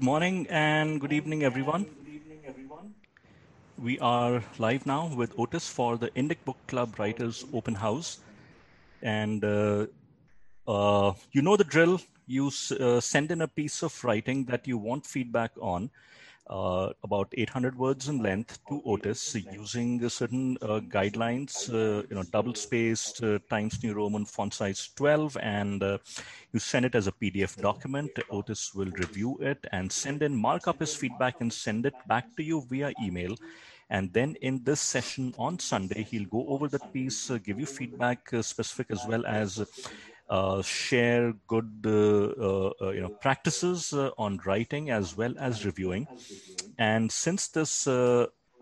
Good morning and good evening, everyone. We are live now with Otis for the Indic Book Club Writers Open House. And uh, uh, you know the drill. You uh, send in a piece of writing that you want feedback on uh, about 800 words in length to Otis using certain uh, guidelines, uh, you know, double spaced uh, Times New Roman font size 12, and uh, you send it as a PDF document. Otis will review it and send in, mark up his feedback, and send it back to you via email. And then in this session on Sunday, he'll go over that piece, uh, give you feedback specific as well as share good uh, uh, you know practices on writing as well as reviewing. And since this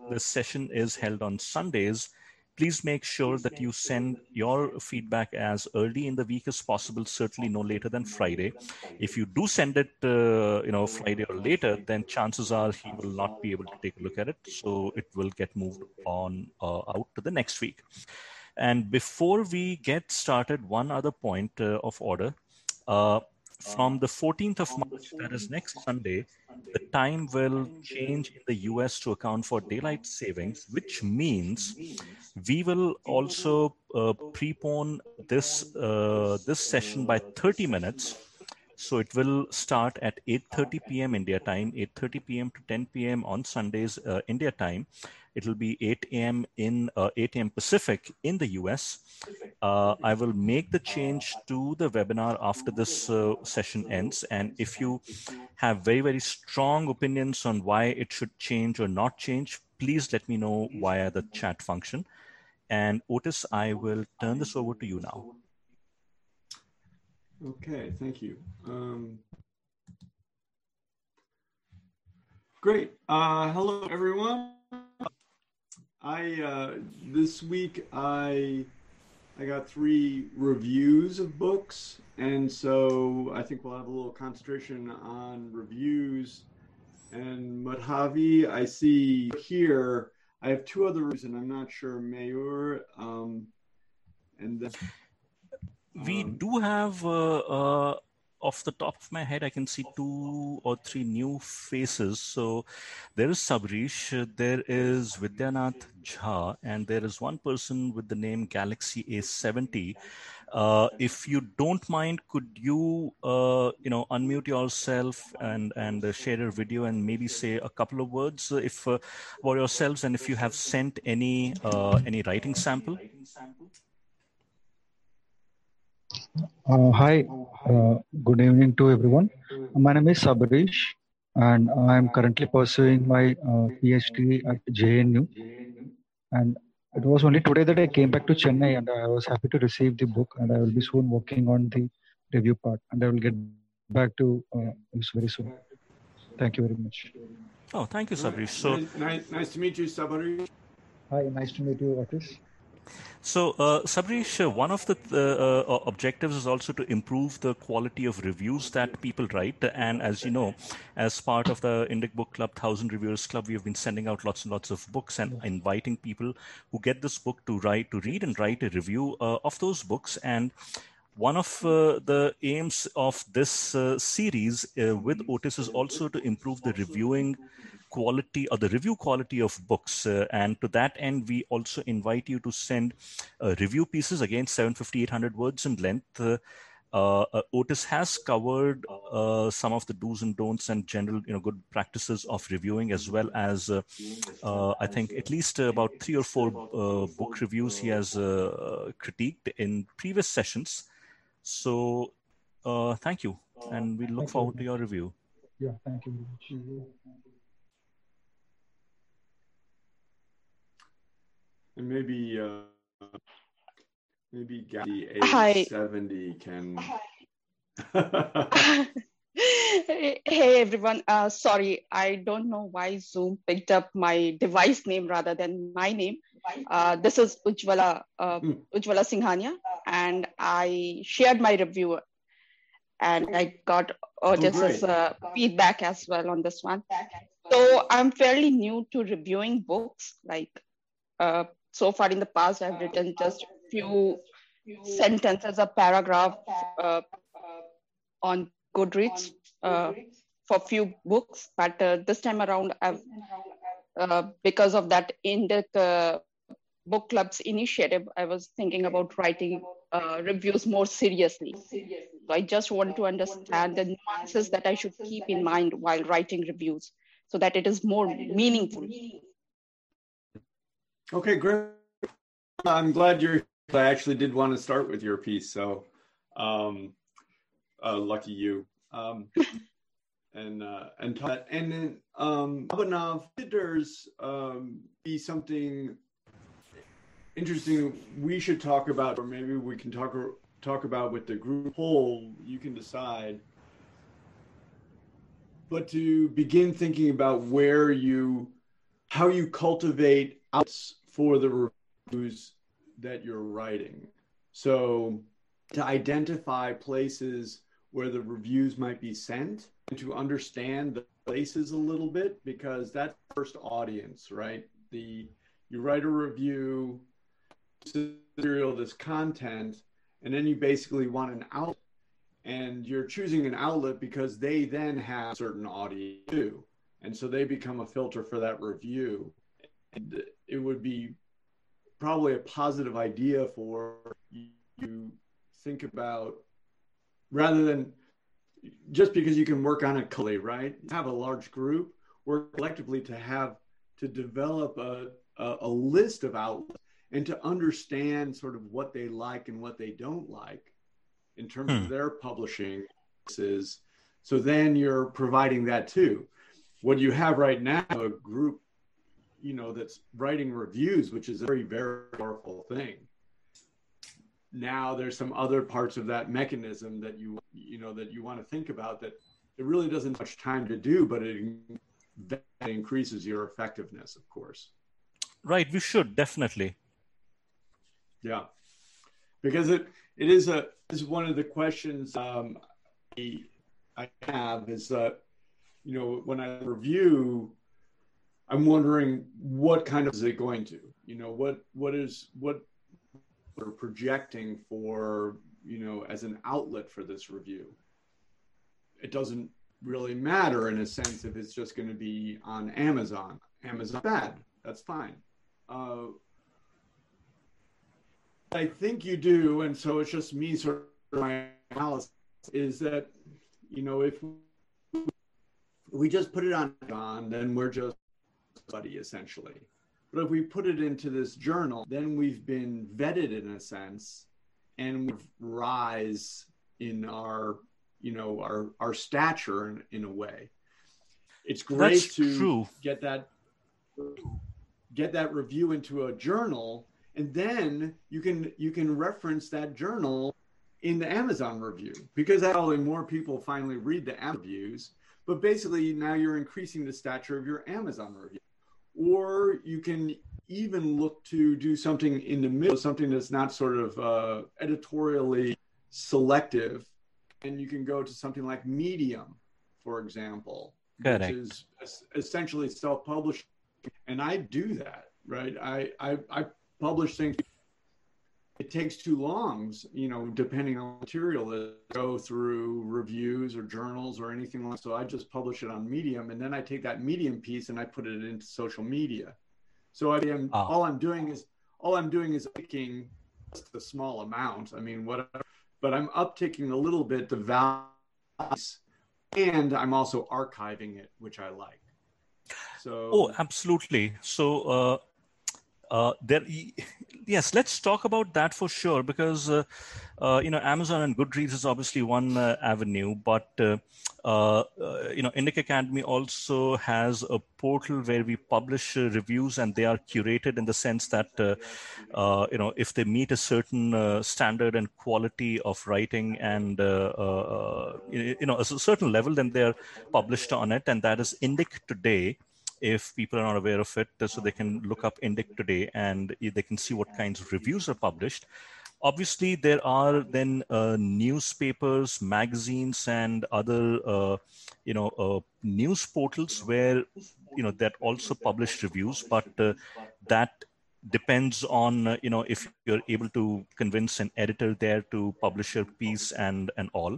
this session is held on Sundays, please make sure that you send your feedback as early in the week as possible certainly no later than friday. If you do send it uh, you know friday or later then chances are he will not be able to take a look at it. So it will get moved on uh, out to the next week and before we get started, one other point uh, of order. Uh, from the 14th of March, that is next Sunday, the time will change in the US to account for daylight savings, which means we will also uh, prepone this uh, this session by 30 minutes. So it will start at 8:30 p.m. India time, 8:30 p.m. to 10 p.m. on Sundays uh, India time, It'll be 8 a.m. in uh, 8 a.m. Pacific in the US. Uh, I will make the change to the webinar after this uh, session ends. And if you have very, very strong opinions on why it should change or not change, please let me know via the chat function. And Otis, I will turn this over to you now. Okay, thank you. Um, great. Uh, hello, everyone. I uh, this week I I got three reviews of books, and so I think we'll have a little concentration on reviews. And Madhavi, I see here. I have two other reviews, and I'm not sure Mayur. Um, and then, we um, do have uh, uh, off the top of my head, I can see two or three new faces. So there is Sabrish, there is Vidyanath Jha, and there is one person with the name Galaxy A70. Uh, if you don't mind, could you, uh, you know, unmute yourself and and uh, share your video and maybe say a couple of words if uh, about yourselves and if you have sent any uh, any writing sample. Uh, hi, uh, good evening to everyone. My name is Sabarish, and I am currently pursuing my uh, PhD at JNU. And it was only today that I came back to Chennai, and I was happy to receive the book. And I will be soon working on the review part, and I will get back to uh, this very soon. Thank you very much. Oh, thank you, Sabarish. So nice, nice to meet you, Sabarish. Hi, nice to meet you, Otis. So, uh, Sabrish, uh, one of the uh, uh, objectives is also to improve the quality of reviews that people write. And as you know, as part of the Indic Book Club, Thousand Reviewers Club, we have been sending out lots and lots of books and inviting people who get this book to write, to read and write a review uh, of those books. And one of uh, the aims of this uh, series uh, with Otis is also to improve the reviewing quality or the review quality of books. Uh, and to that end, we also invite you to send uh, review pieces, again, 750, 800 words in length. Uh, uh, Otis has covered uh, some of the do's and don'ts and general, you know, good practices of reviewing, as well as uh, I think at least about three or four book reviews he has critiqued in previous sessions. So, uh, thank you, and we look forward to your review. Yeah, thank you very much. And maybe uh, maybe Galaxy A70 can. hey everyone, uh, sorry, I don't know why Zoom picked up my device name rather than my name. Uh, this is Ujwala, uh, mm. Ujwala Singhania, and I shared my review and I got oh, uh, feedback as well on this one. So I'm fairly new to reviewing books, like uh, so far in the past i've written just few sentences a paragraph uh, on goodreads uh, for few books, but uh, this time around, I've, uh, because of that Indic uh, book club's initiative, I was thinking about writing uh, reviews more seriously. So I just want to understand the nuances that I should keep in mind while writing reviews so that it is more meaningful. Okay, great. I'm glad you're. I actually did want to start with your piece, so um, uh, lucky you. Um, and uh, and and then um, Abhinav, there's um, be something interesting we should talk about, or maybe we can talk talk about with the group whole. You can decide. But to begin thinking about where you, how you cultivate outs for the reviews that you're writing. So to identify places where the reviews might be sent and to understand the places a little bit because that's first audience, right? The you write a review, material, this content, and then you basically want an outlet. And you're choosing an outlet because they then have certain audience. And so they become a filter for that review. And it would be probably a positive idea for you think about rather than just because you can work on it collectively, right? Have a large group, work collectively to have to develop a, a, a list of outlets and to understand sort of what they like and what they don't like in terms hmm. of their publishing is so then you're providing that too. What you have right now a group you know that's writing reviews which is a very very powerful thing. Now there's some other parts of that mechanism that you you know that you want to think about that it really doesn't much time to do but it that increases your effectiveness of course. Right we should definitely yeah. Because it it is a is one of the questions um, I have is that you know when I review I'm wondering what kind of is it going to? You know what what is what we're projecting for you know as an outlet for this review. It doesn't really matter in a sense if it's just going to be on amazon. Amazon bad. That's fine. Uh, i think you do and so it's just me sort of my analysis is that you know if we just put it on amazon then we're just buddy essentially but if we put it into this journal, then we've been vetted in a sense and we rise in our, you know, our, our stature in, in a way. It's great That's to true. get that get that review into a journal and then you can you can reference that journal in the Amazon review because that probably more people finally read the Amazon reviews. But basically, now you're increasing the stature of your Amazon review or you can even look to do something in the middle, something that's not sort of uh, editorially selective. And you can go to something like Medium, for example, Correct. which is essentially self publishing. And I do that, right? I, I, I publish things it takes too long, you know, depending on material that go through reviews or journals or anything like So I just publish it on Medium and then I take that Medium piece and I put it into social media. So I am oh. all I'm doing is all I'm doing is taking just a small amount. I mean, whatever, but I'm uptaking a little bit the values and I'm also archiving it, which I like. So Oh, absolutely. So uh uh, there, yes, let's talk about that for sure because uh, uh, you know Amazon and Goodreads is obviously one uh, avenue, but uh, you know Indic Academy also has a portal where we publish reviews and they are curated in the sense that you know if they meet a certain standard and quality of writing and you know a certain level, then they are published on it, and that is Indic Today if people are not aware of it, so they can look up Indic today and they can see what kinds of reviews are published. Obviously, there are then uh, newspapers, magazines, and other uh, you know uh, news portals where you know that also publish reviews, but uh, that depends on uh, you know if you're able to convince an editor there to publish your piece and and all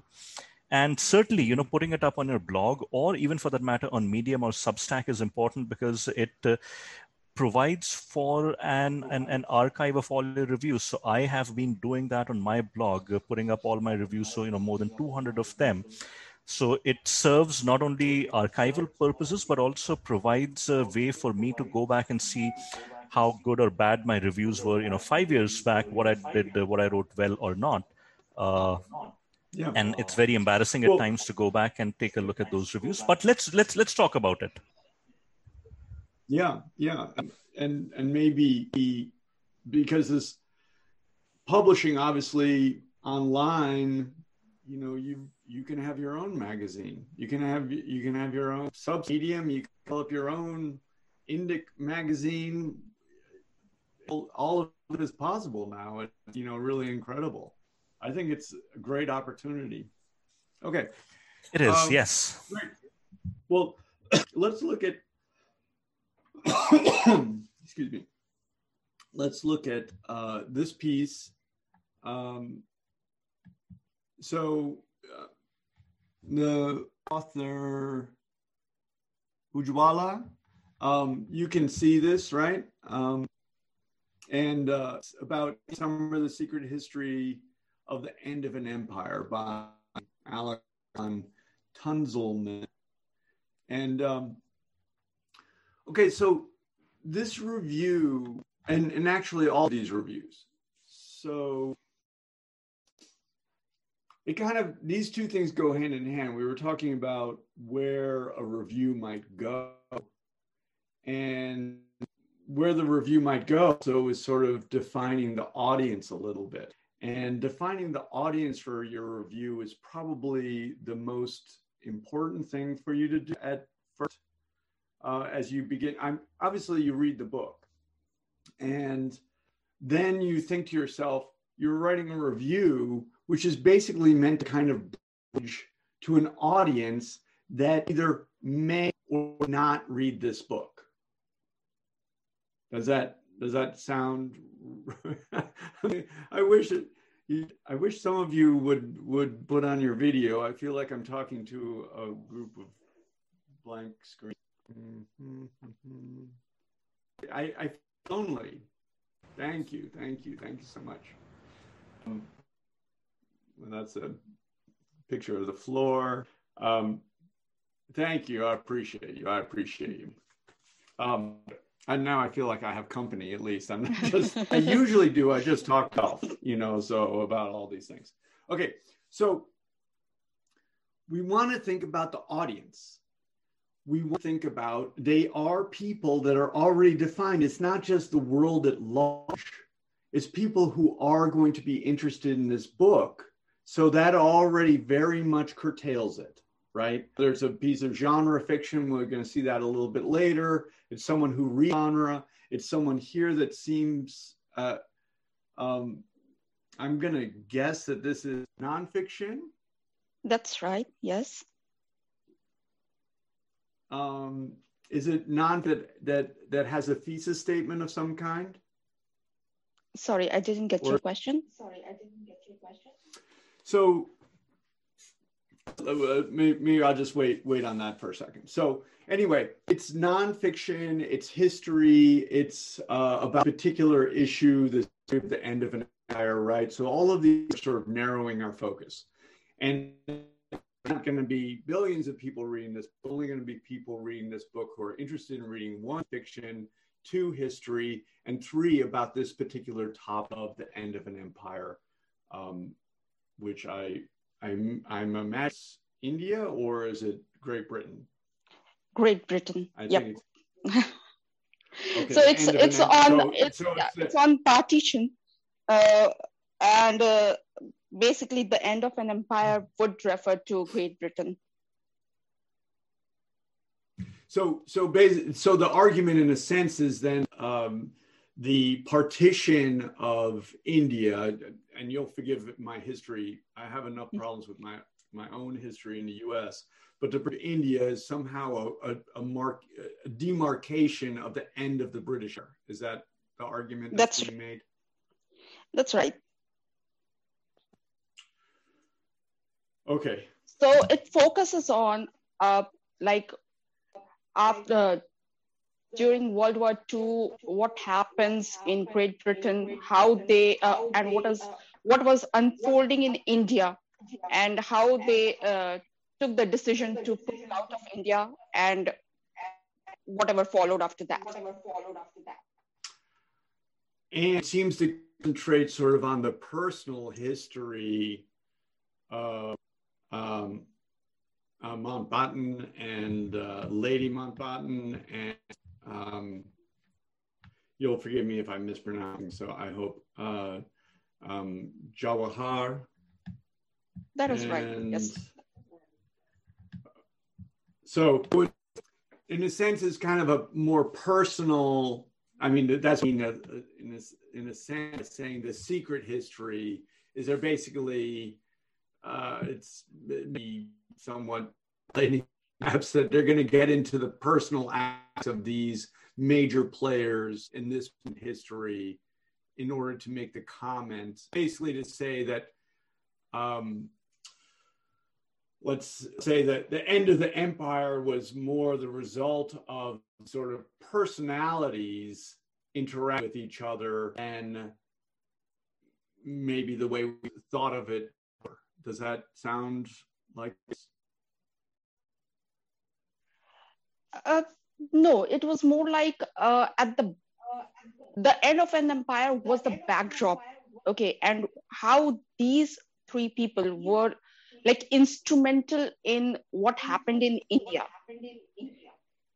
and certainly you know putting it up on your blog or even for that matter on medium or substack is important because it uh, provides for an, an, an archive of all your reviews. So i have been doing that on my blog uh, putting up all my reviews so you know more than 200 of them. So it serves not only archival purposes but also provides a way for me to go back and see how good or bad my reviews were you know five years back what i did uh, what i wrote well or not. Uh, yeah. and it's very embarrassing well, at times to go back and take a look at those reviews. But let's let's let's talk about it. Yeah yeah. And and maybe because this publishing obviously online you know you you can have your own magazine. You can have you can have your own sub medium you can develop your own indic magazine. All of it is possible now. It's you know really incredible I think it's a great opportunity. Okay. It is, um, yes. Great. Well, let's look at, excuse me, let's look at uh, this piece. Um, so, uh, the author, Ujwala, um, you can see this, right? Um, and uh, about some of the secret history of the End of an Empire by Alexander Tunzelman. And um, okay, so this review, and, and actually all these reviews, so it kind of, these two things go hand in hand. We were talking about where a review might go and where the review might go. So it was sort of defining the audience a little bit. And defining the audience for your review is probably the most important thing for you to do at first uh, as you begin. I'm obviously you read the book, and then you think to yourself, you're writing a review, which is basically meant to kind of bridge to an audience that either may or not read this book. Does that does that sound? I wish it. I wish some of you would would put on your video. I feel like I'm talking to a group of blank screen. I, I feel lonely. Thank you, thank you, thank you so much. Um, that's a picture of the floor. Um, thank you. I appreciate you. I appreciate you. Um, and now I feel like I have company at least. I'm not just, I usually do, I just talk golf, you know, so about all these things. Okay, so we want to think about the audience. We want to think about they are people that are already defined. It's not just the world at large, it's people who are going to be interested in this book. So that already very much curtails it right? There's a piece of genre fiction. We're going to see that a little bit later. It's someone who reads genre. It's someone here that seems, uh, um, I'm going to guess that this is nonfiction. That's right. Yes. Um, is it non that that that has a thesis statement of some kind? Sorry, I didn't get or, your question. Sorry, I didn't get your question. So uh, maybe I'll just wait wait on that for a second. So anyway, it's nonfiction, it's history, it's uh, about a particular issue, the the end of an empire, right? So all of these are sort of narrowing our focus, and not going to be billions of people reading this. Only going to be people reading this book who are interested in reading one fiction, two history, and three about this particular top of the end of an empire, um, which I I'm I'm a match India or is it Great Britain? Great Britain. I yep. It's, okay, so it's it's on so, it's, so it's, it's, on partition, uh, and uh, basically the end of an empire would refer to Great Britain. So so basically, so the argument in a sense is then um, the partition of India, and you'll forgive my history. I have enough mm. problems with my my own history in the U.S. But to India is somehow a, a, a mark a demarcation of the end of the British. Is that the argument that's, that's being made? That's right. Okay. So it focuses on uh, like after during World War II, what happens in Great Britain, how they uh, and what is what was unfolding in India, and how they uh, took the decision to pull out of India and whatever followed after that. And it seems to concentrate sort of on the personal history of um, uh, Mountbatten and uh, Lady Mountbatten, and um, you'll forgive me if I'm mispronouncing, so I hope uh, um, Jawahar. That is right. Yes. So, in a sense, it's kind of a more personal. I mean, that's in a, in a, in a sense saying the secret history is there basically uh, it's somewhat perhaps that they're going to get into the personal acts of these major players in this history in order to make the comment, basically to say that, um, let's say that the end of the empire was more the result of sort of personalities interact with each other and maybe the way we thought of it. Does that sound like uh, no it was more like uh, at the the end of an empire was the backdrop okay and how these three people were like instrumental in what happened in india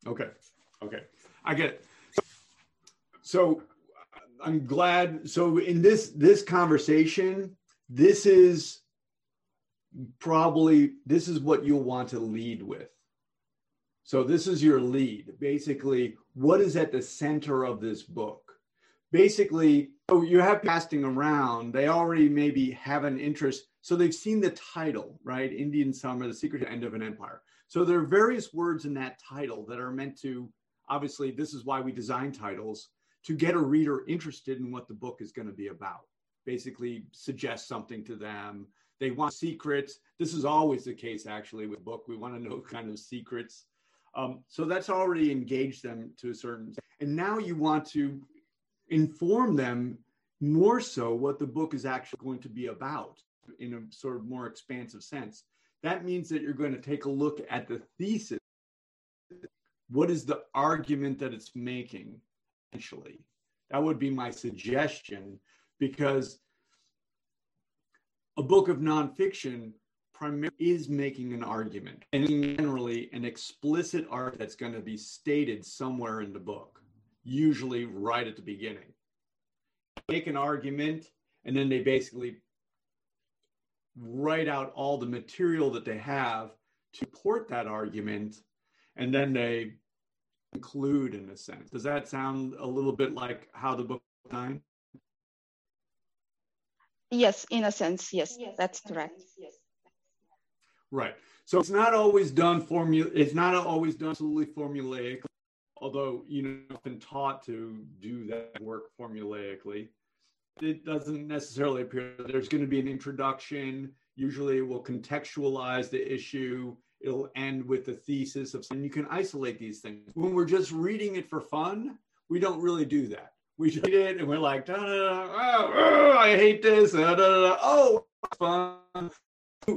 okay okay i get it so i'm glad so in this this conversation this is probably this is what you'll want to lead with. So this is your lead. Basically, what is at the center of this book? Basically, oh, you have casting around. They already maybe have an interest. So they've seen the title, right? Indian Summer, the secret end of an empire. So there are various words in that title that are meant to, obviously, this is why we design titles, to get a reader interested in what the book is going to be about. Basically, suggest something to them, they want secrets. This is always the case, actually, with book. We want to know kind of secrets. Um, so that's already engaged them to a certain. And now you want to inform them more so what the book is actually going to be about in a sort of more expansive sense. That means that you're going to take a look at the thesis. What is the argument that it's making? Essentially, that would be my suggestion because a book of nonfiction primarily is making an argument and generally an explicit art that's going to be stated somewhere in the book, usually right at the beginning. Make an argument and then they basically write out all the material that they have to support that argument and then they conclude in a sense. Does that sound a little bit like how the book designed? Yes, in a sense, yes, yes that's correct. Right. So it's not always done formula. It's not always done absolutely formulaic, although you know been taught to do that work formulaically. It doesn't necessarily appear there's going to be an introduction. Usually, it will contextualize the issue. It'll end with the thesis of, and you can isolate these things. When we're just reading it for fun, we don't really do that we read it and we're like, da, da, da, oh, oh, I hate this. Da, da, da, oh, fun.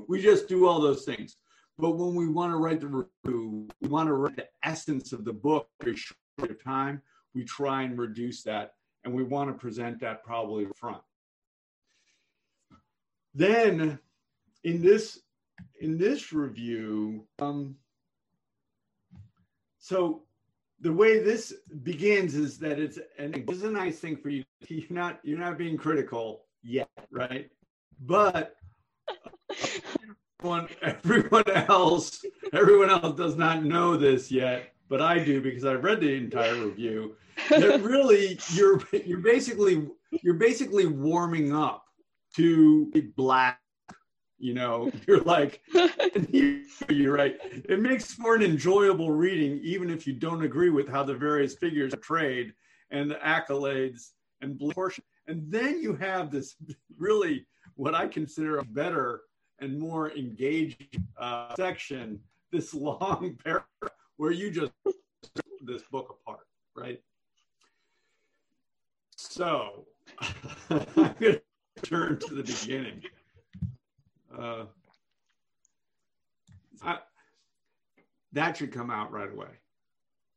We just do all those things. But when we want to write the review, we want to write the essence of the book in a short period of time, we try and reduce that. And we want to present that probably front. Then in this in this review, um, so the way this begins is that it's and is a nice thing for you. You're not you're not being critical yet, right? But everyone, everyone else everyone else does not know this yet, but I do because I've read the entire review. That really you're you're basically you're basically warming up to black you know you're like you're right it makes for an enjoyable reading even if you don't agree with how the various figures are portrayed and the accolades and portion and then you have this really what i consider a better and more engaging uh, section, this long paragraph where you just this book apart, right? So I'm going to turn to the beginning. Uh, I, that should come out right away.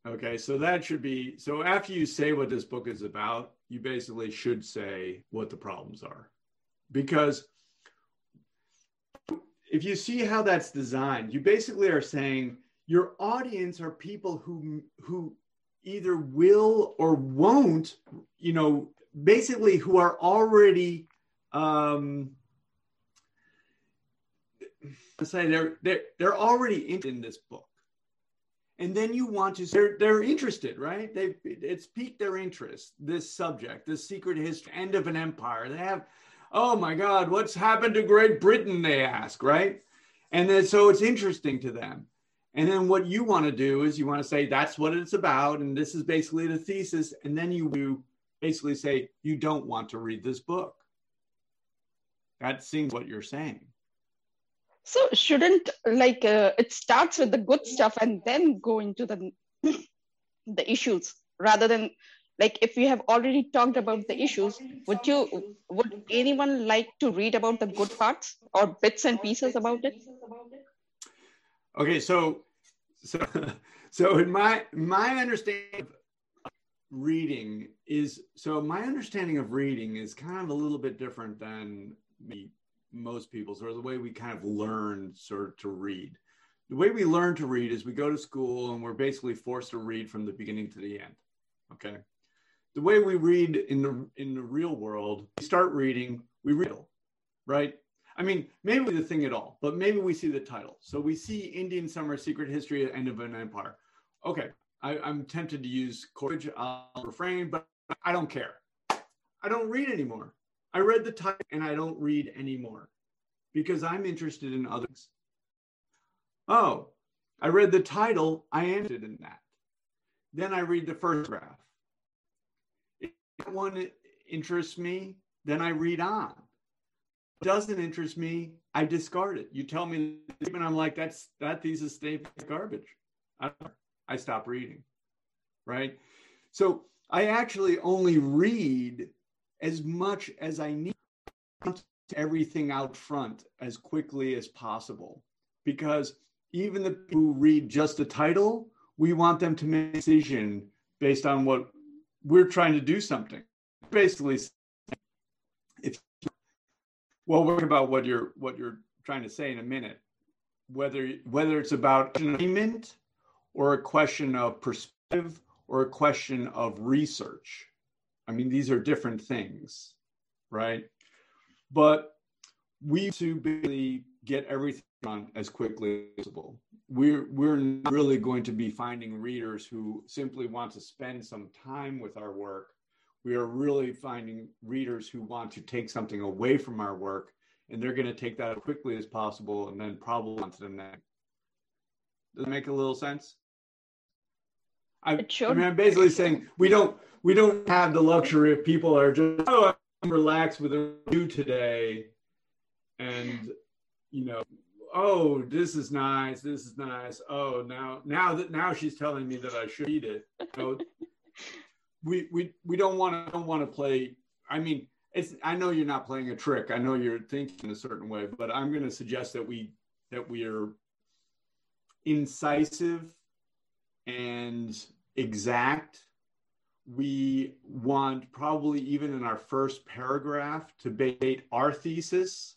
Okay, so that should be so after you say what this book is about, you basically should say what the problems are. Because if you see how that's designed, you basically are saying your audience are people who who either will or won't, you know, basically who are already um say they're they're they're already in this book. And then you want to they're, they're interested right? They've it's piqued their interest this subject the secret history end of an empire. They have oh my god what's happened to great britain they ask right? And then so it's interesting to them. And then what you want to do is you want to say that's what it's about and this is basically the thesis. And then you basically say you don't want to read this book. That seems what you're saying. So shouldn't like uh, it starts with the good stuff and then go into the the issues rather than like if we have already talked about the issues would you would anyone like to read about the good parts or bits and pieces about it okay so so so in my my understanding of reading is so my understanding of reading is kind of a little bit different than me most people's or the way we kind of learn sort of to read. The way we learn to read is we go to school and we're basically forced to read from the beginning to the end. Okay. The way we read in the in the real world, we start reading, we read, right? I mean, maybe the thing at all, but maybe we see the title. So we see Indian Summer Secret History End of an Empire. Okay, I, am tempted to use courage. I'll refrain, but I don't care. I don't read anymore. I read the title and I don't read anymore because I'm interested in others. Oh, I read the title, I am interested in that. Then I read the first graph. If one interests me, then I read on. It doesn't interest me, I discard it. You tell me, and I'm like, that's that thesis statement garbage. I, I stop reading, right? So I actually only read as much as I need everything out front as quickly as possible. Because even the people who read just the title, we want them to make a decision based on what we're trying to do something. Basically, if well, we're about what you're what you're trying to say in a minute. Whether whether it's about agreement or a question of perspective or a question of research I mean, these are different things, right? But we to basically get everything on as quickly as possible. We're we're not really going to be finding readers who simply want to spend some time with our work. We are really finding readers who want to take something away from our work, and they're going to take that as quickly as possible, and then probably on to the next. Does that make a little sense? I, I mean, I'm basically saying we don't we don't have the luxury of people are just oh I'm relaxed with a review today, and you know oh this is nice this is nice oh now now that now she's telling me that I should eat it. So we we we don't want to don't want to play. I mean, it's I know you're not playing a trick. I know you're thinking a certain way, but I'm going to suggest that we that we are incisive and exact. We want probably even in our first paragraph to bait our thesis.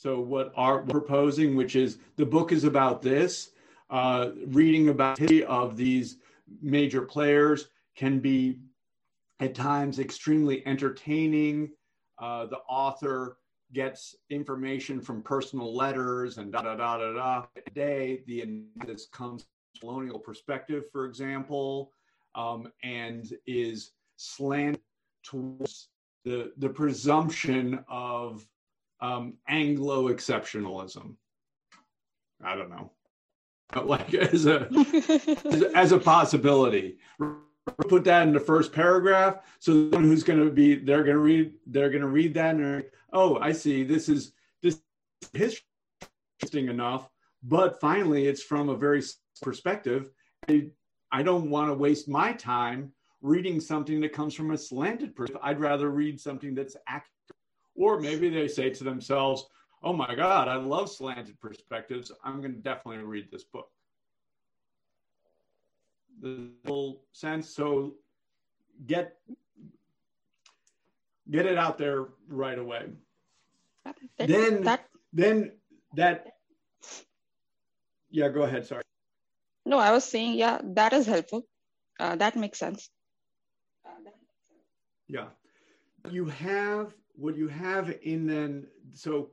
So what are proposing, which is the book is about this. Uh, reading about history of these major players can be at times extremely entertaining. Uh, the author gets information from personal letters and da da da da da. Today, the this comes colonial perspective, for example, um, and is slanted towards the, the presumption of um, Anglo exceptionalism. I don't know, but like as a as, a possibility. Put that in the first paragraph. So the one who's going to be, they're going to read, they're going to read that, and oh, I see. This is this history interesting enough. But finally, it's from a very perspective. I, I don't want to waste my time reading something that comes from a slanted perspective. I'd rather read something that's accurate. Or maybe they say to themselves, oh my God, I love slanted perspectives. I'm going to definitely read this book. The whole sense. So get get it out there right away. That, then that, then that yeah, go ahead. Sorry. No, I was saying, yeah, that is helpful. Uh, that makes sense. Yeah. You have what you have in then, so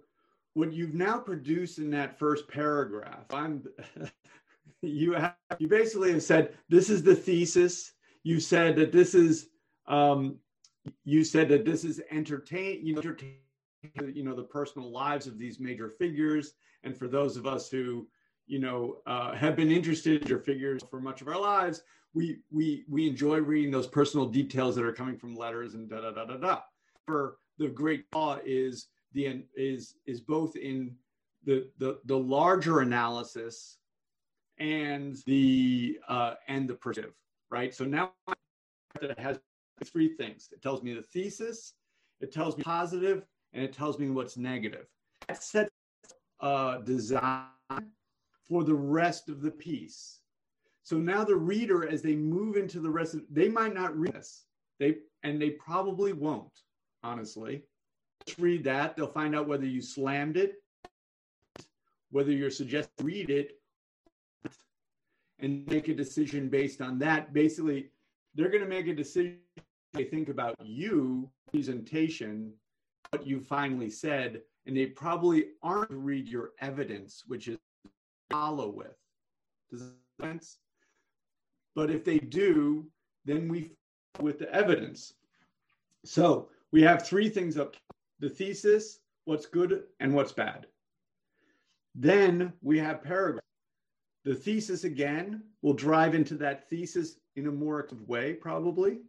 what you've now produced in that first paragraph, I'm, you have, you basically have said, this is the thesis. You said that this is, um, you said that this is entertain, you know, entertain, you know, the personal lives of these major figures. And for those of us who, you know, uh, have been interested in your figures for much of our lives, we we we enjoy reading those personal details that are coming from letters and da da da da da. For the great law is the is is both in the the the larger analysis and the uh, and the perspective, right? So now that it has three things. It tells me the thesis, it tells me positive, and it tells me what's negative. That sets uh, design for the rest of the piece. So now the reader, as they move into the rest of, they might not read this. They and they probably won't, honestly. Just read that. They'll find out whether you slammed it, whether you're suggesting read it, and make a decision based on that. Basically, they're going to make a decision. They think about you, presentation, what you finally said, and they probably aren't read your evidence, which is follow with. Does that sense? But if they do, then we with the evidence. So we have three things up the thesis, what's good and what's bad. Then we have paragraph. The thesis again will drive into that thesis in a more active way, probably.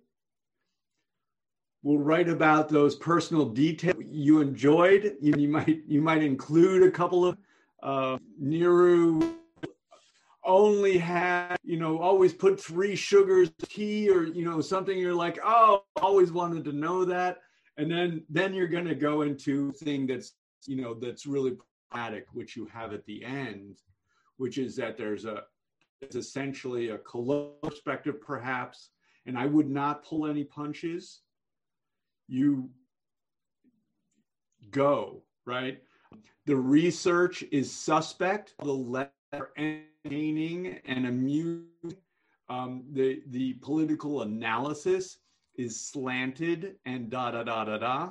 We'll write about those personal details you enjoyed. You, you might you might include a couple of uh, Nehru only had, you know, always put three sugars tea or, you know, something you're like, oh, always wanted to know that. And then then you're going to go into thing that's, you know, that's really pragmatic, which you have at the end, which is that there's a it's essentially a colonial perspective, perhaps, and I would not pull any punches. You go, right? The research is suspect. The letter entertaining and amusing. Um, the the political analysis is slanted and da da da da da,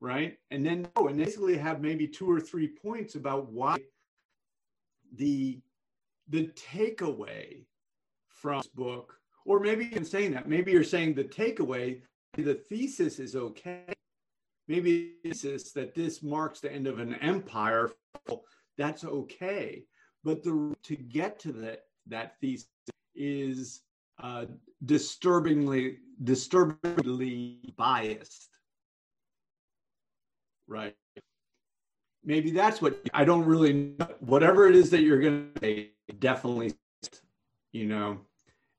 right? And then oh, and basically have maybe two or three points about why the the takeaway from this book, or maybe you're saying that, maybe you're saying the takeaway, the thesis is okay, maybe thesis that this marks the end of an empire, that's okay. But the to get to that that thesis is uh, disturbingly disturbingly biased, right? Maybe that's what I don't really know. Whatever it is that you're going to say, definitely, you know,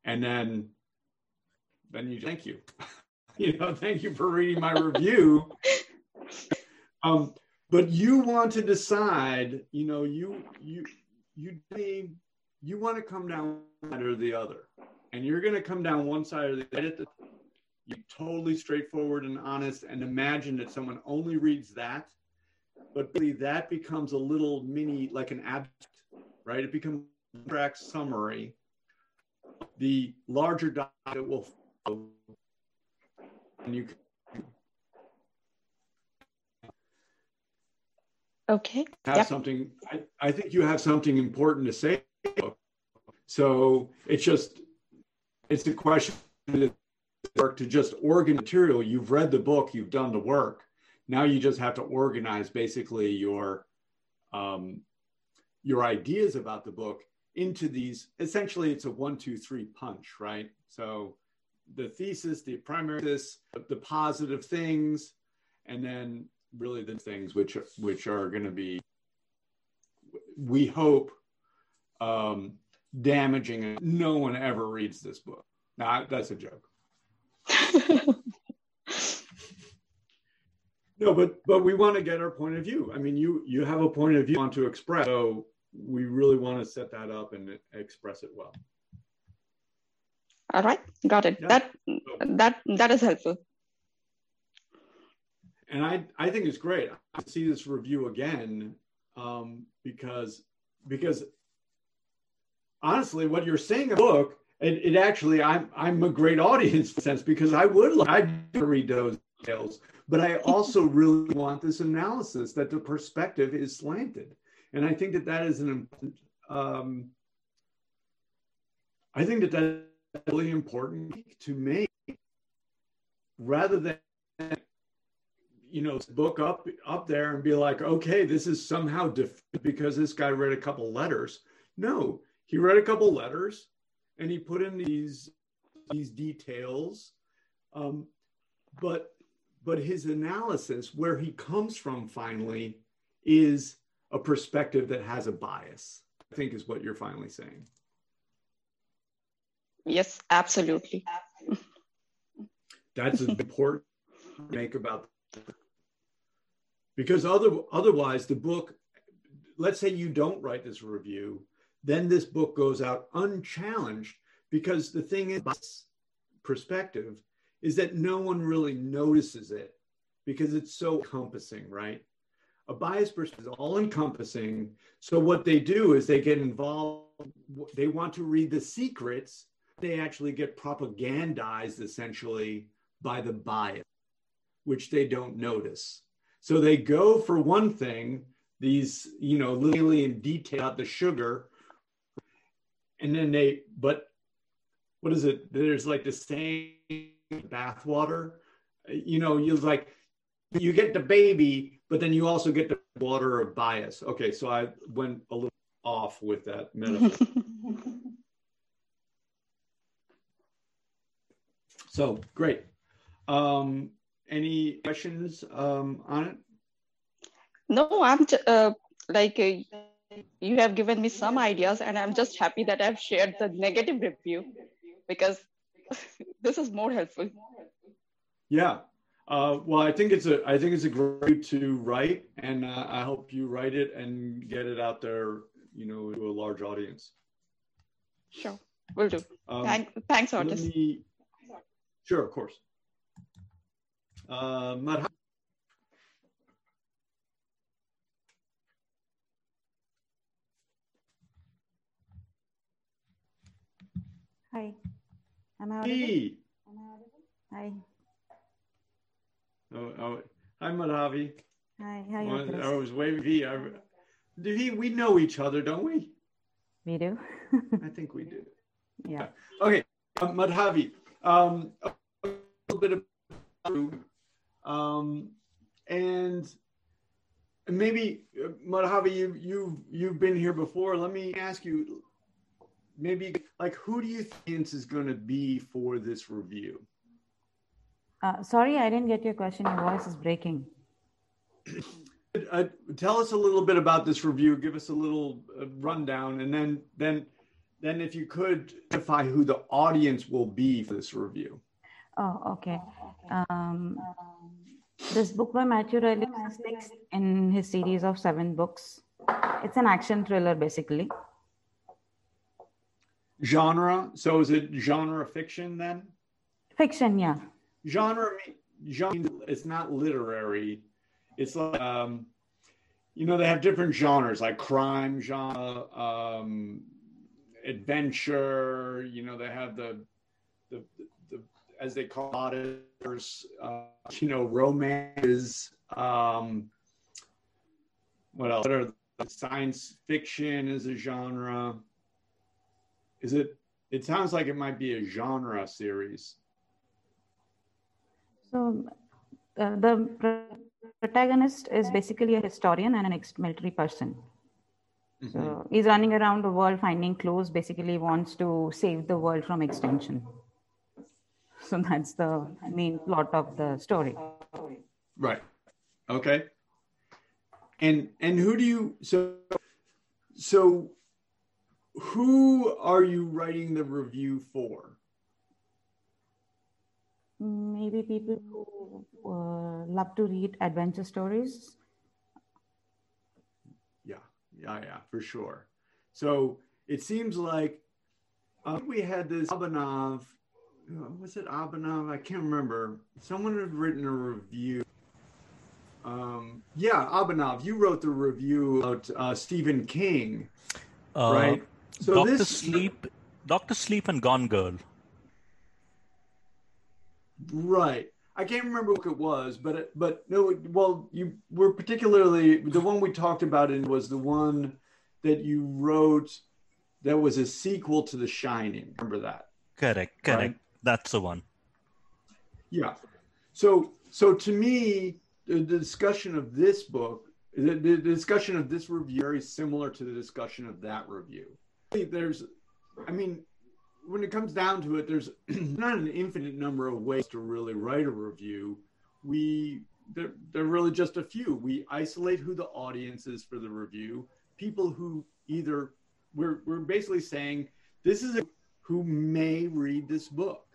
and then then you thank you. you know, thank you for reading my review. Um, but you want to decide, you know, you you you you want to come down one or the other, and you're going to come down one side or the other. You totally straightforward and honest, and imagine that someone only reads that, but really that becomes a little mini, like an abstract, right? It becomes an abstract summary. The larger document will follow, and you Can... Okay. Have yep. something. I, I think you have something important to say. So it's just it's a question work to just organ material. You've read the book, you've done the work. Now you just have to organize basically your um, your ideas about the book into these. Essentially, it's a one, two, three punch, right? So the thesis, the primary thesis, the positive things, and then really the things which which are going to be we hope, um, damaging. No one ever reads this book. Nah, that's a joke. no, but but we want to get our point of view. I mean, you you have a point of view you want to express, so we really want to set that up and express it well. All right, got it. Yeah. That that that is helpful. And I I think it's great. I see this review again um, because because honestly, what you're saying book, it, it actually I'm I'm a great audience sense because I would like I read those tales, but I also really want this analysis that the perspective is slanted, and I think that that is an um, I think that that's really important to make rather than you know book up up there and be like okay this is somehow different because this guy read a couple letters. No he read a couple letters and he put in these these details um, but but his analysis where he comes from finally is a perspective that has a bias i think is what you're finally saying Yes, absolutely. That's important to make about because other otherwise the book let's say you don't write this review then this book goes out unchallenged because the thing is perspective is that no one really notices it because it's so encompassing right a biased person is all encompassing so what they do is they get involved they want to read the secrets they actually get propagandized essentially by the bias, which they don't notice. So they go for one thing, these, you know, literally in detail about the sugar, and then they, but what is it? There's like the same bathwater. You know, you like, you get the baby, but then you also get the water of bias. Okay, so I went a little off with that metaphor. So great. Um, any questions um, on it? No, I'm t- uh, like uh, you have given me some ideas, and I'm just happy that I've shared the negative review because this is more helpful. Yeah. Uh, well, I think it's a I think it's a great to write, and uh, I hope you write it and get it out there, you know, to a large audience. Sure, will do. Um, Thank, thanks, Otis. Me, Sure, of course. Uh, Hi. Am I audible? Hey. Am I audible? Hi. Oh, oh, hi, Madhavi. Hi. Hi. Well, I was waving V. I, V, we know each other, don't we? We do. I think we do. Yeah. Okay, uh, Madhavi. Um, a little bit of you, um, and maybe uh, Madhavi, you you you've been here before. Let me ask you, maybe like who do you think is going to be for this review? Uh, sorry, I didn't get your question. Your voice is breaking. Uh, tell us a little bit about this review. Give us a little uh, rundown, and then then then if you could define who the audience will be for this review. Oh, okay. Um, this book by Matthew Reilly is sixth in his series of seven books. It's an action thriller, basically. Genre. So is it genre fiction then? Fiction, yeah. Genre. Genre. It's not literary. It's like um, you know they have different genres like crime genre, um, adventure. You know they have the the the as they call it, uh, you know, romances. Um, what else? What are science fiction is a genre? Is it? It sounds like it might be a genre series. So, uh, the protagonist is basically a historian and an ex-military person. Mm-hmm. So he's running around the world finding clues. Basically, wants to save the world from extinction. So that's the main plot of the story. Right. Okay. And and who do you so so who are you writing the review for? Maybe people who uh, love to read adventure stories. Yeah, yeah, yeah, for sure. So it seems like uh, we had this Abanov. Uh, was it Abanov? I can't remember. Someone had written a review. Um, yeah, Abanov, you wrote the review about uh, Stephen King, uh, right? So Doctor this Sleep, Doctor Sleep, and Gone Girl. Right. I can't remember what it was, but but no. Well, you were particularly the one we talked about. It was the one that you wrote that was a sequel to The Shining. Remember that? Correct. Correct. Right? That's the one. Yeah. So so to me, the, the discussion of this book, the, the discussion of this review, is very similar to the discussion of that review. There's, I mean, when it comes down to it, there's not an infinite number of ways to really write a review. We there, there are really just a few. We isolate who the audience is for the review. People who either we're we're basically saying this is a, who may read this book,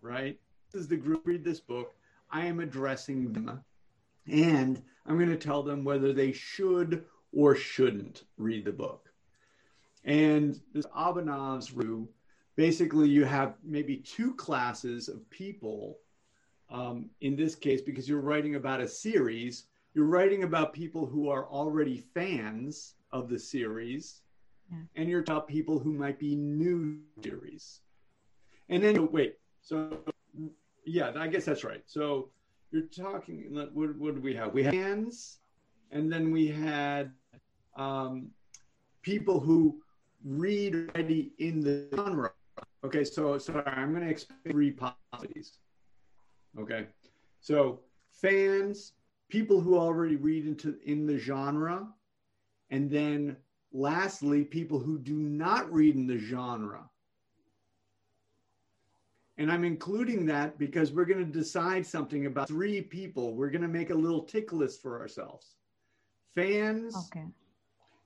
right? This is the group read this book. I am addressing them, and I'm going to tell them whether they should or shouldn't read the book. And this Abanov's review basically you have maybe two classes of people um, in this case because you're writing about a series. You're writing about people who are already fans of the series. Yeah. and you're about people who might be new series. And then wait so yeah i guess that's right. So you're talking what, what do we have? We have fans and then we had um, people who read already in the genre Okay, so sorry, I'm going to expect three possibilities. Okay, so fans, people who already read into in the genre, and then lastly, people who do not read in the genre. And I'm including that because we're going to decide something about three people. We're going to make a little tick list for ourselves. Fans, okay.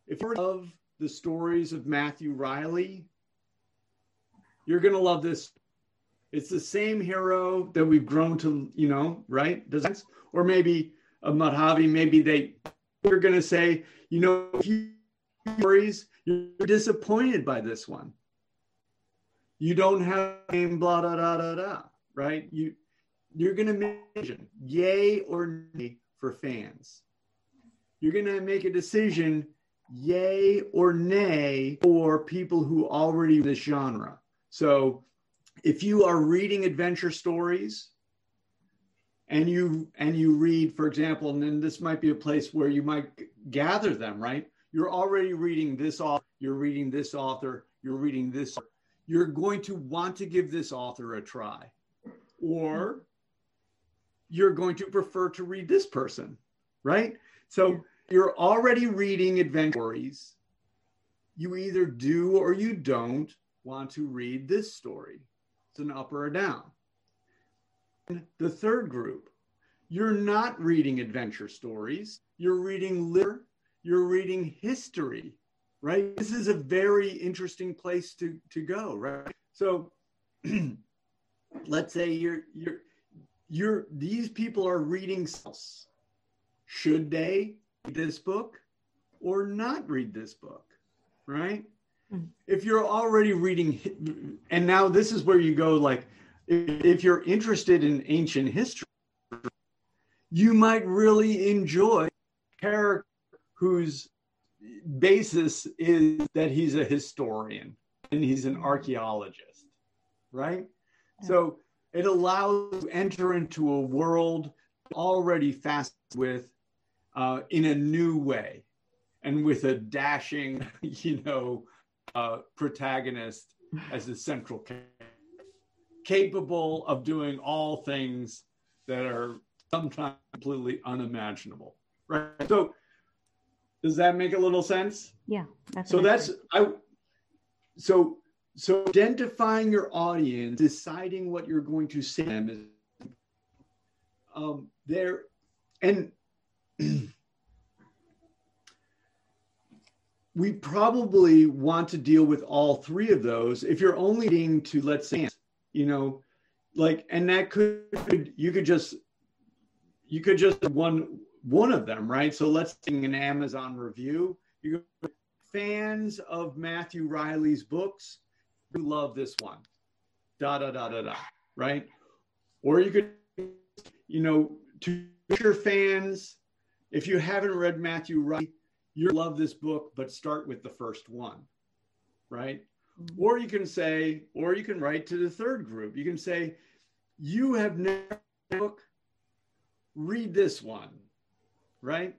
if you love the stories of Matthew Reilly, you're gonna love this. It's the same hero that we've grown to, you know, right? Does that, or maybe uh, a Madhavi, maybe they you're gonna say, you know, stories, you're disappointed by this one. You don't have name blah da da da da, right? You you're gonna make a yay or nay for fans. You're gonna make a decision, yay or nay, for people who already this genre. So if you are reading adventure stories and you and you read, for example, and then this might be a place where you might gather them, right? You're already reading this author, you're reading this author, you're reading this. You're going to want to give this author a try. Or you're going to prefer to read this person, right? So you're already reading adventure stories. You either do or you don't want to read this story. It's an up or a down. And the third group, you're not reading adventure stories, you're reading literature, you're reading history, right? This is a very interesting place to, to go, right? So let's say you're you're you're these people are reading else. should they this book or not read this book right? Hmm. If you're already reading, and now this is where you go like, if you're interested in ancient history, you might really enjoy character whose basis is that he's a historian and he's an hmm. archaeologist, right? So it allows you to enter into a world already fast with uh, in a new way and with a dashing, you know, uh, protagonist as the central character, capable of doing all things that are sometimes completely unimaginable. Right. So, does that make a little sense? Yeah. so that's I. So so identifying your audience, deciding what you're going to say them is um, there, and we probably want to deal with all three of those. If you're only reading to, let's say, you know, like, and that could, you could just, you could just one, one of them, right? So let's say an Amazon review. You fans of Matthew Reilly's books who love this one, da da da da da, right? Or you could, you know, to your fans, if you haven't read Matthew Reilly, you love this book, but start with the first one, right? Mm-hmm. Or you can say, or you can write to the third group. You can say, you have never book, read this one, right?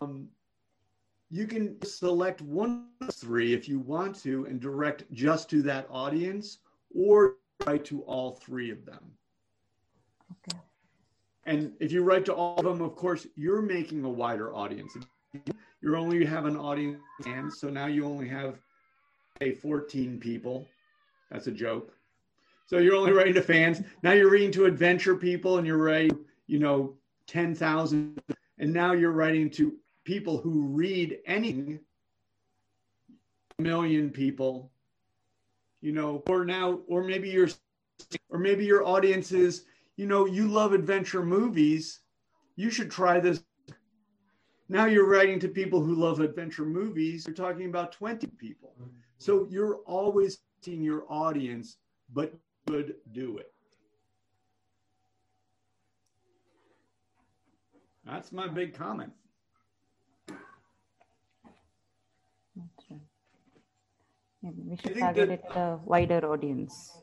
Um, you can select one of three if you want to and direct just to that audience or write to all three of them. Okay. And if you write to all of them, of course, you're making a wider audience you only have an audience, and so now you only have say 14 people. That's a joke. So you're only writing to fans. Now you're reading to adventure people, and you're writing, you know, 10,000, and now you're writing to people who read anything. Million people, you know, or now, or maybe your, or maybe your audience is, you know, you love adventure movies. You should try this now you're writing to people who love adventure movies. You're talking about 20 people. So you're always seeing your audience, but could do it. That's my big comment. Yeah, we should target it a wider audience.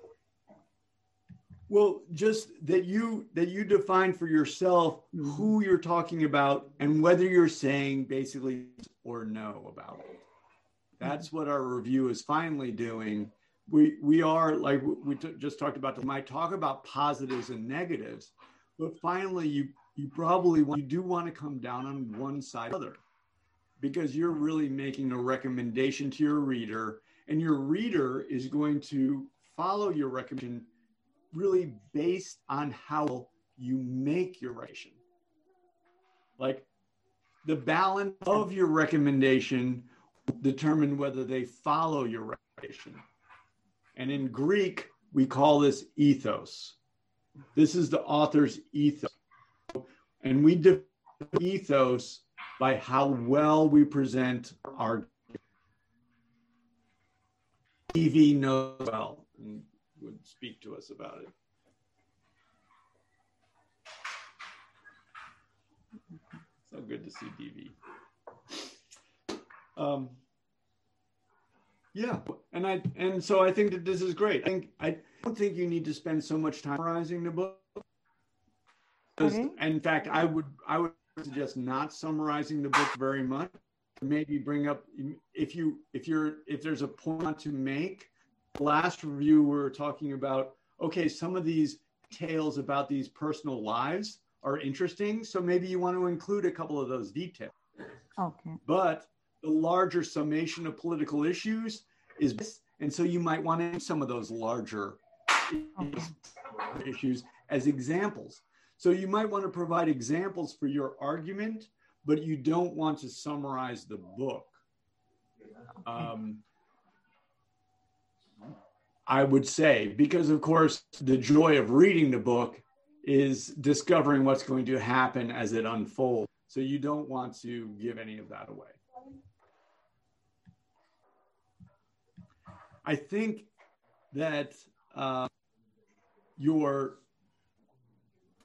Well, just that you that you define for yourself mm-hmm. who you're talking about and whether you're saying basically or no about it. That's mm-hmm. what our review is finally doing. We we are like we t- just talked about. Might talk about positives and negatives, but finally you you probably want, you do want to come down on one side or other because you're really making a recommendation to your reader, and your reader is going to follow your recommendation really based on how you make your recommendation. Like the balance of your recommendation determine whether they follow your recommendation. And in Greek, we call this ethos. This is the author's ethos. And we define ethos by how well we present our TV knows well would speak to us about it. So good to see DV. Um, yeah, and I and so I think that this is great. I think I don't think you need to spend so much time summarizing the book. Okay. In fact, I would I would suggest not summarizing the book very much. Maybe bring up if you if you're if there's a point to make, last review, we were talking about okay, some of these tales about these personal lives are interesting. So maybe you want to include a couple of those details. Okay. But the larger summation of political issues is, and so you might want to use some of those larger okay. issues as examples. So you might want to provide examples for your argument, but you don't want to summarize the book. Um, I would say, because of course, the joy of reading the book is discovering what's going to happen as it unfolds. So you don't want to give any of that away. I think that uh, your,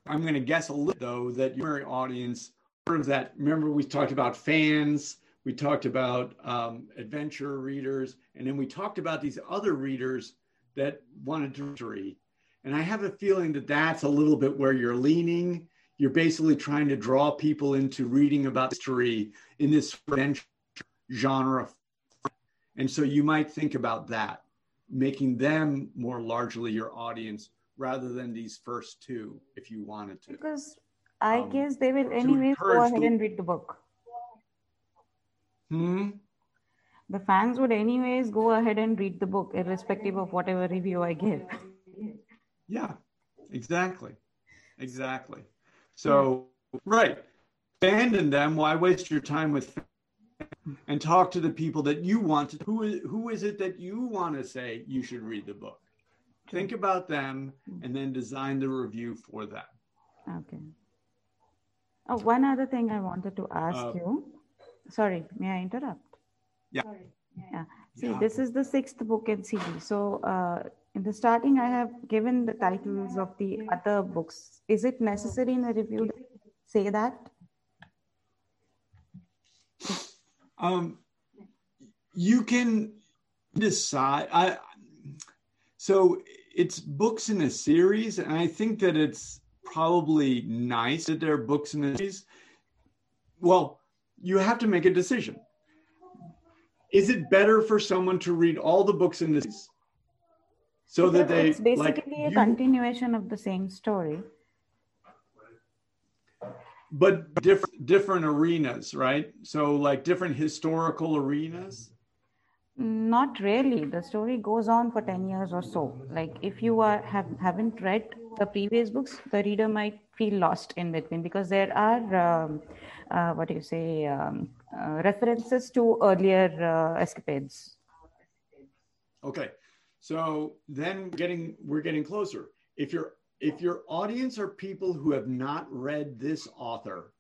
I'm going to guess a little though, that your audience, of that, remember we talked about fans, we talked about um, adventure readers, and then we talked about these other readers that wanted to read. And I have a feeling that that's a little bit where you're leaning. You're basically trying to draw people into reading about history in this French genre. And so you might think about that, making them more largely your audience rather than these first two, if you wanted to. Because I um, guess they will anyway go ahead and read the book. Hmm the fans would anyways go ahead and read the book irrespective of whatever review i give. Yeah exactly exactly. So right. Abandon them. Why waste your time with and talk to the people that you want to who is who is it that you want to say you should read the book? Think about them and then design the review for them. Okay. Oh one other thing i wanted to ask uh, you. Sorry may i interrupt yeah yeah see yeah. this is the sixth book in series so uh, in the starting i have given the titles of the other books is it necessary in a review to say that um, you can decide. I so it's books in a series, and I think that it's probably nice that there are books in a series. Well, you have to make a decision. Is it better for someone to read all the books in this so that they it's basically like, a you, continuation of the same story but different different arenas, right? So like different historical arenas. Not really. The story goes on for ten years or so. Like if you are have haven't read the previous books, the reader might feel lost in between because there are um, uh, what do you say um, uh, references to earlier uh, escapades. Okay, so then getting we're getting closer. If you're if your audience are people who have not read this author,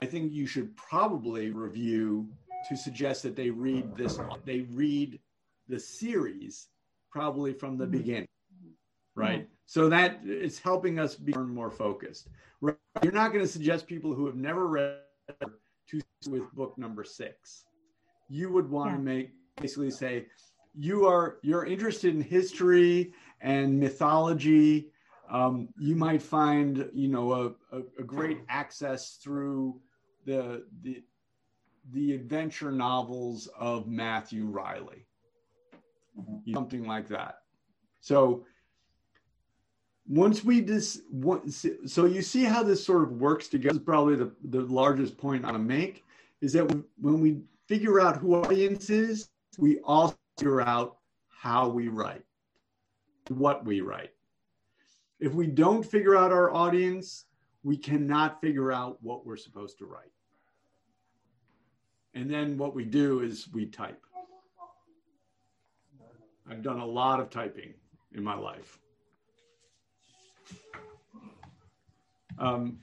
I think you should probably review to suggest that they read this, they read the series probably from the beginning, right? So that it's helping us be more focused. You're not going to suggest people who have never read to with book number six. You would want yeah. to make basically say you are you're interested in history and mythology um, you might find you know a, a, a, great access through the the the adventure novels of Matthew Reilly, something like that. So once we just so you see how this sort of works together. Is probably the, the largest point I want to make is that when we figure out who our audience is, we also figure out how we write, what we write. If we don't figure out our audience, we cannot figure out what we're supposed to write. And then what we do is we type. I've done a lot of typing in my life. Um,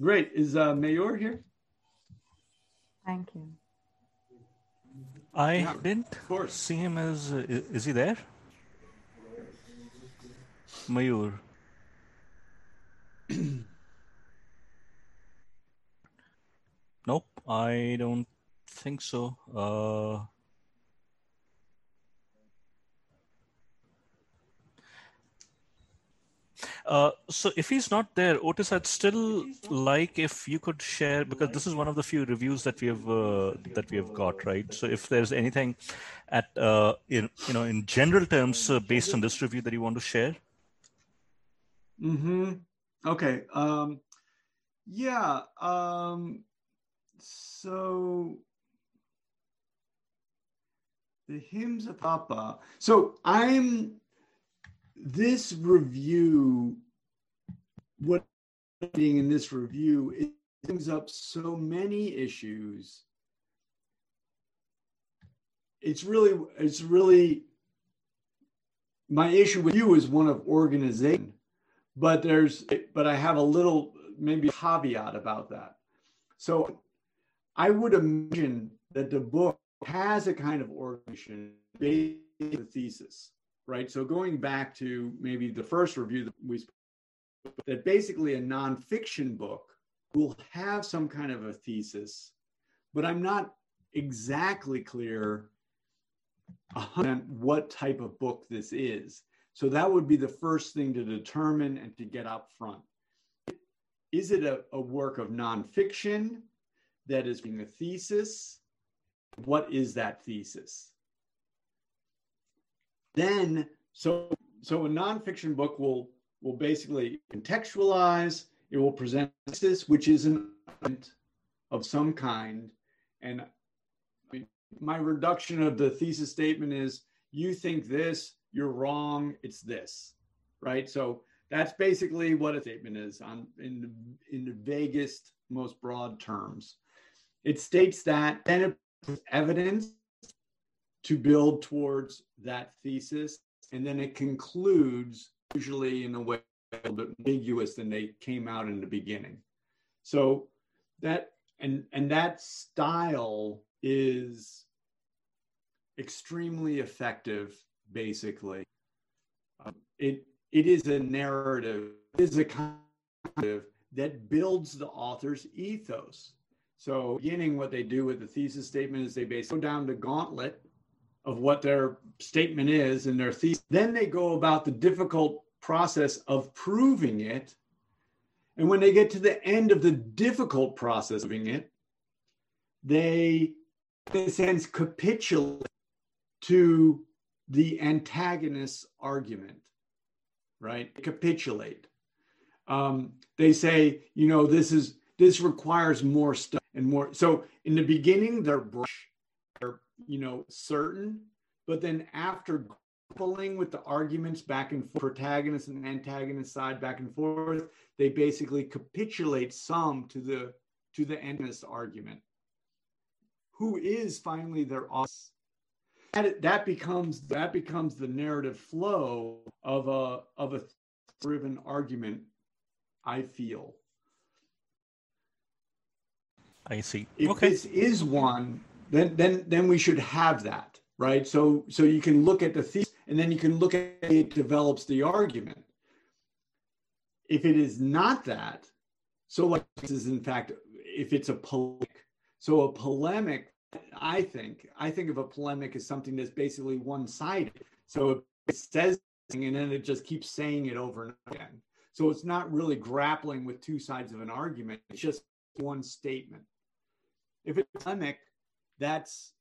great. Is uh, Mayur here? Thank you. I yeah, didn't see him as. Uh, is he there? Mayur. nope, I don't think so. Uh, Uh, so if he's not there, Otis, I'd still like if you could share because this is one of the few reviews that we have uh, that we have got right. So if there's anything at uh, in you know in general terms uh, based on this review that you want to share. Mm hmm. Okay. Um. Yeah. Um. So the hymns of Papa. So I'm this review. What being in this review it brings up so many issues. It's really, it's really my issue with you is one of organization but there's but I have a little maybe caveat about that. So I would imagine that the book has a kind of organization based on the thesis, right? So going back to maybe the first review that we that basically a nonfiction book will have some kind of a thesis, but I'm not exactly clear what type of book this is. So that would be the first thing to determine and to get up front. Is it a, a work of nonfiction that is being a thesis? What is that thesis? Then, so so a nonfiction book will will basically contextualize. It will present this, which is an of some kind. And my reduction of the thesis statement is: you think this, you're wrong, it's this, right? So that's basically what a statement is on in the, in the vaguest, most broad terms. it states that then it evidence to build towards that thesis, and then it concludes usually in a way a little bit ambiguous than they came out in the beginning. So that and and that style is extremely effective. Basically, um, it it is a narrative, it is a kind of that builds the author's ethos. So, beginning, what they do with the thesis statement is they basically go down the gauntlet of what their statement is and their thesis. Then they go about the difficult process of proving it. And when they get to the end of the difficult process of proving it, they, in a sense, capitulate to the antagonist's argument, right? Capitulate. Um, they say, you know, this is this requires more stuff and more. So in the beginning, they're brush, you know certain, but then after pulling with the arguments back and forth, protagonist and antagonist side back and forth, they basically capitulate some to the to the antagonist argument. Who is finally their audience? That, that becomes that becomes the narrative flow of a of a driven argument. I feel. I see. If okay. this is one, then then then we should have that, right? So so you can look at the thesis and then you can look at it develops the argument. If it is not that, so like this is in fact, if it's a polemic, so a polemic, I think, I think of a polemic as something that's basically one-sided. So it says and then it just keeps saying it over and again. So it's not really grappling with two sides of an argument. It's just one statement. If it's a polemic, that's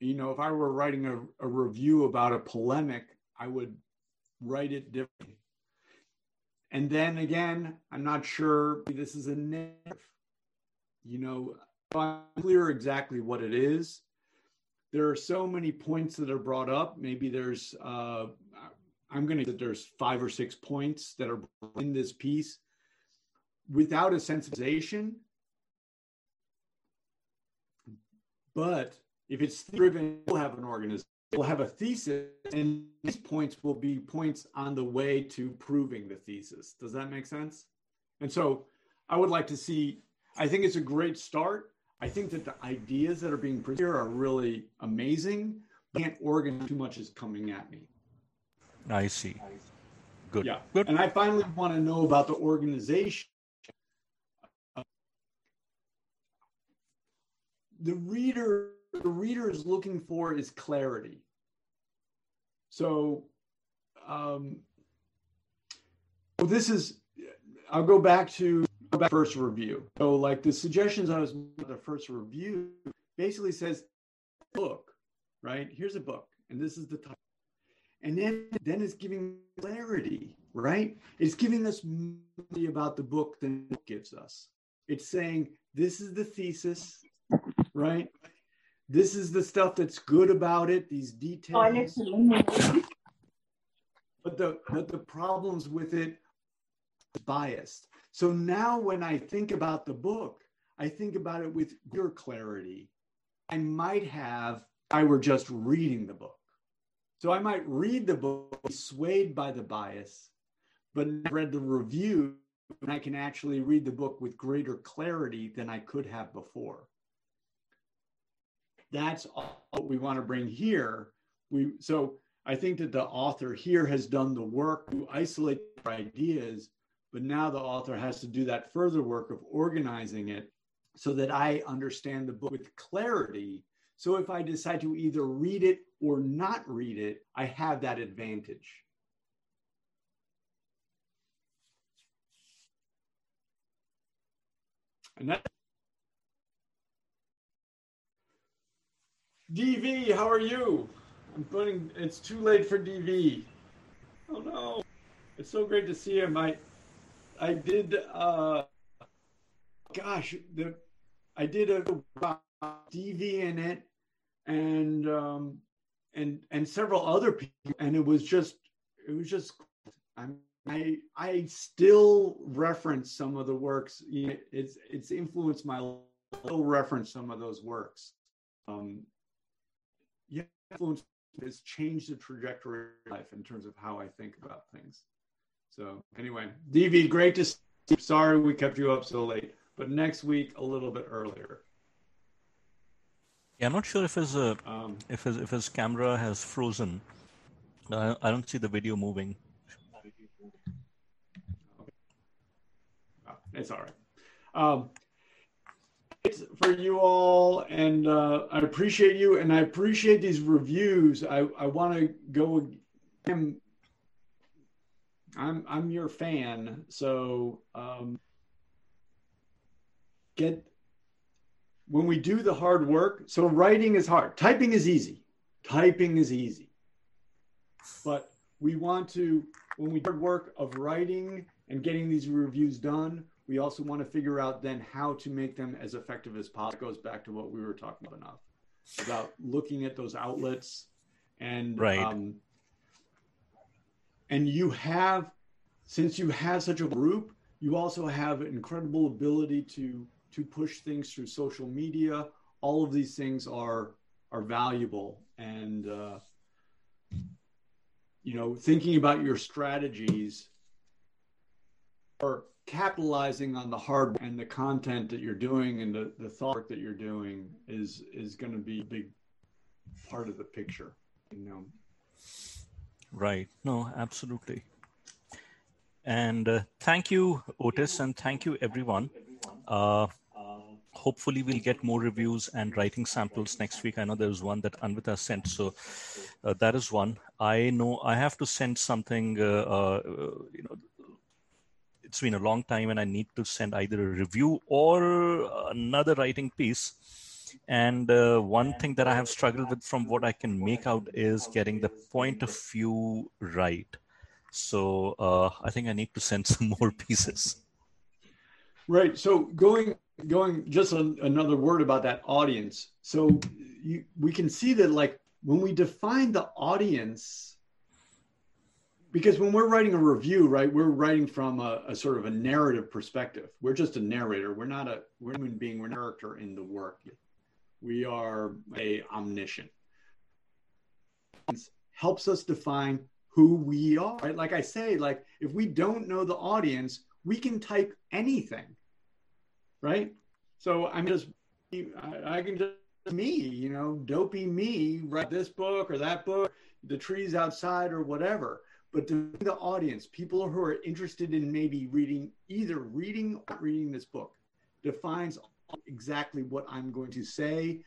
you know, if I were writing a, a review about a polemic, I would write it differently. And then again, I'm not sure this is a narrative. You know, I'm clear exactly what it is. There are so many points that are brought up. Maybe there's, uh, I'm going to that there's five or six points that are in this piece. Without a sensitization, but if it's driven, we'll have an organization, we'll have a thesis, and these points will be points on the way to proving the thesis. Does that make sense? And so I would like to see, I think it's a great start. I think that the ideas that are being presented here are really amazing, but I can't organize too much is coming at me. I see. Good. Yeah. Good. And I finally want to know about the organization. The reader the reader is looking for is clarity. So, um, well, this is, I'll go back to the first review. So, like the suggestions I was the first review basically says, book, right? Here's a book, and this is the title. And then, then it's giving clarity, right? It's giving us more about the book than it gives us. It's saying, this is the thesis, right? This is the stuff that's good about it, these details. But the but the problems with it biased. So now when I think about the book, I think about it with your clarity. I might have I were just reading the book. So I might read the book swayed by the bias, but read the review and I can actually read the book with greater clarity than I could have before that's what we want to bring here. We so I think that the author here has done the work to isolate ideas, but now the author has to do that further work of organizing it so that I understand the book with clarity. So if I decide to either read it or not read it, I have that advantage. DV, how are you? I'm putting. It's too late for DV. Oh no! It's so great to see him. I, I did. uh Gosh, the I did a DV in it, and um, and and several other people, and it was just it was just. I'm I I still reference some of the works. It's it's influenced my I'll reference some of those works. Um, influence has changed the trajectory of life in terms of how I think about things. So anyway, DV, great to see you. Sorry we kept you up so late, but next week a little bit earlier. Yeah, I'm not sure if his uh, um, if his if his camera has frozen. I, I don't see the video moving. It's all right. Um, for you all, and uh, I appreciate you, and I appreciate these reviews. I, I want to go. I'm, I'm I'm your fan, so um, get when we do the hard work. So writing is hard. Typing is easy. Typing is easy, but we want to when we do hard work of writing and getting these reviews done we also want to figure out then how to make them as effective as possible. It goes back to what we were talking about enough about looking at those outlets and right. Um, and you have since you have such a group, you also have incredible ability to to push things through social media. All of these things are are valuable and uh, you know thinking about your strategies or capitalizing on the hard and the content that you're doing and the, the thought work that you're doing is is going to be a big part of the picture you know? Right. No absolutely. And uh, thank you otis and thank you everyone. Uh, hopefully we'll get more reviews and writing samples next week. I know there's one that anvita sent so uh, that is one. I know i have to send something uh, uh, you know it's been a long time and I need to send either a review or another writing piece. And uh, one thing that I have struggled with from what I can make out is getting the point of view right. So uh, I think I need to send some more pieces. Right. So going going just another word about that audience. So you, we can see that like when we define the audience because when we're writing a review, right, we're writing from a, a, sort of a narrative perspective. We're just a narrator. We're not a we're human being. We're a character in the work. We are a omniscient. Helps us define who we are. Right? Like I say, like if we don't know the audience, we can type anything, right? So I'm just I can just me, you know, dopey me, write this book or that book, the trees outside or whatever but to the audience, people who are interested in maybe reading, either reading or reading this book, defines exactly what I'm going to say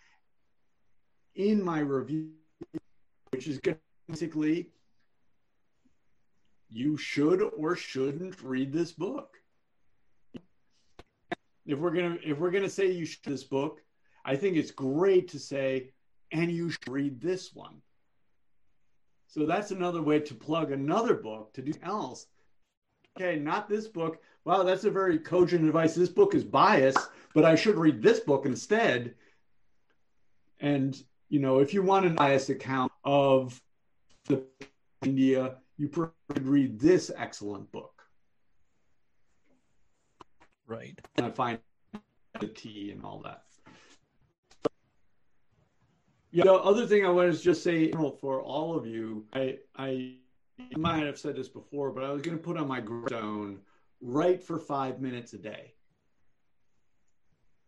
in my review, which is basically you should or shouldn't read this book. If we're gonna if we're gonna say you should this book, I think it's great to say, and you should read this one so that's another way to plug another book to do else. Okay, not this book. Wow, that's a very cogent advice. This book is biased, but I should read this book instead. And you know, if you want an biased account of the India, you could read this excellent book. Right. And I find the tea and all that. Yeah. The other thing I wanted to just say for all of you, I I might have said this before, but I was going to put on my gravestone write for five minutes a day.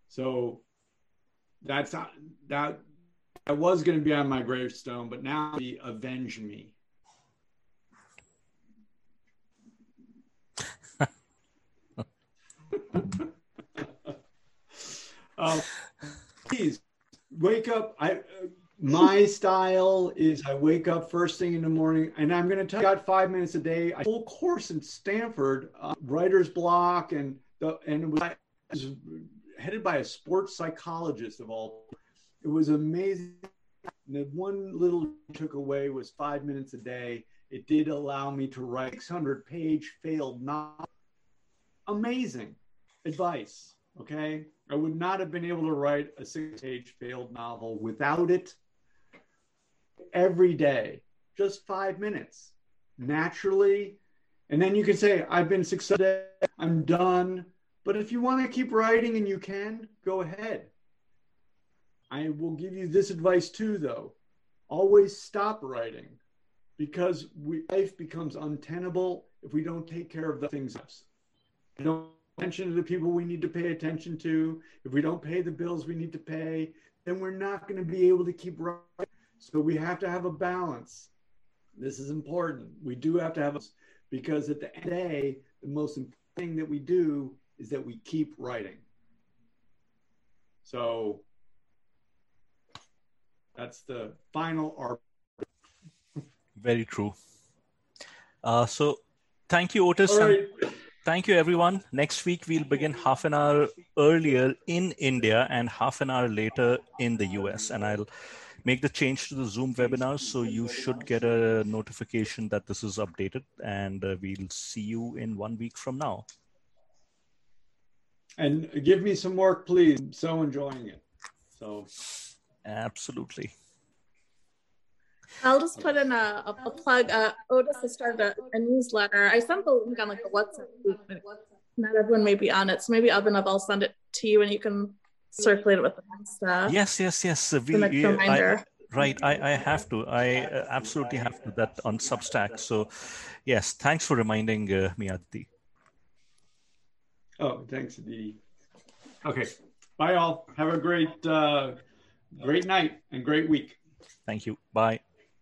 So that's not, that I was going to be on my gravestone, but now be avenge me. uh, please wake up. I my style is I wake up first thing in the morning, and I'm going to tell you, got five minutes a day. I full course in Stanford, uh, writer's block, and the and it was, was headed by a sports psychologist of all. It was amazing. And the one little took away was five minutes a day. It did allow me to write 600 page failed novel. Amazing advice. Okay. I would not have been able to write a six page failed novel without it every day, just five minutes naturally. And then you can say, I've been successful, I'm done. But if you want to keep writing and you can, go ahead. I will give you this advice too, though. Always stop writing because we, life becomes untenable if we don't take care of the things. We don't attention to the people we need to pay attention to. If we don't pay the bills we need to pay, then we're not going to be able to keep writing. So we have to have a balance. This is important. We do have to have a because at the end of the day, the most important thing that we do is that we keep writing. So that's the final art. Very true. Uh, so thank you, Otis. Right. Thank you, everyone. Next week, we'll begin half an hour earlier in India and half an hour later in the US. And I'll make the change to the Zoom webinar. So you should get a notification that this is updated. And uh, we'll see you in one week from now. And give me some work, please. I'm so enjoying it. So, absolutely. I'll just put in a, a, a plug. Uh, Otis has started a, a, newsletter. I sent the link on like a WhatsApp group. Not everyone may be on it, so maybe Abhinav, I'll send it to you, and you can circulate it with the next. Uh, yes, yes, yes. We, the next reminder. I, right, I, I have to. I uh, absolutely have to. That on Substack. So, yes, thanks for reminding uh, me, Aditi. Oh, thanks, Aditi. Okay, bye all. Have a great, uh, great night and great week. Thank you. Bye.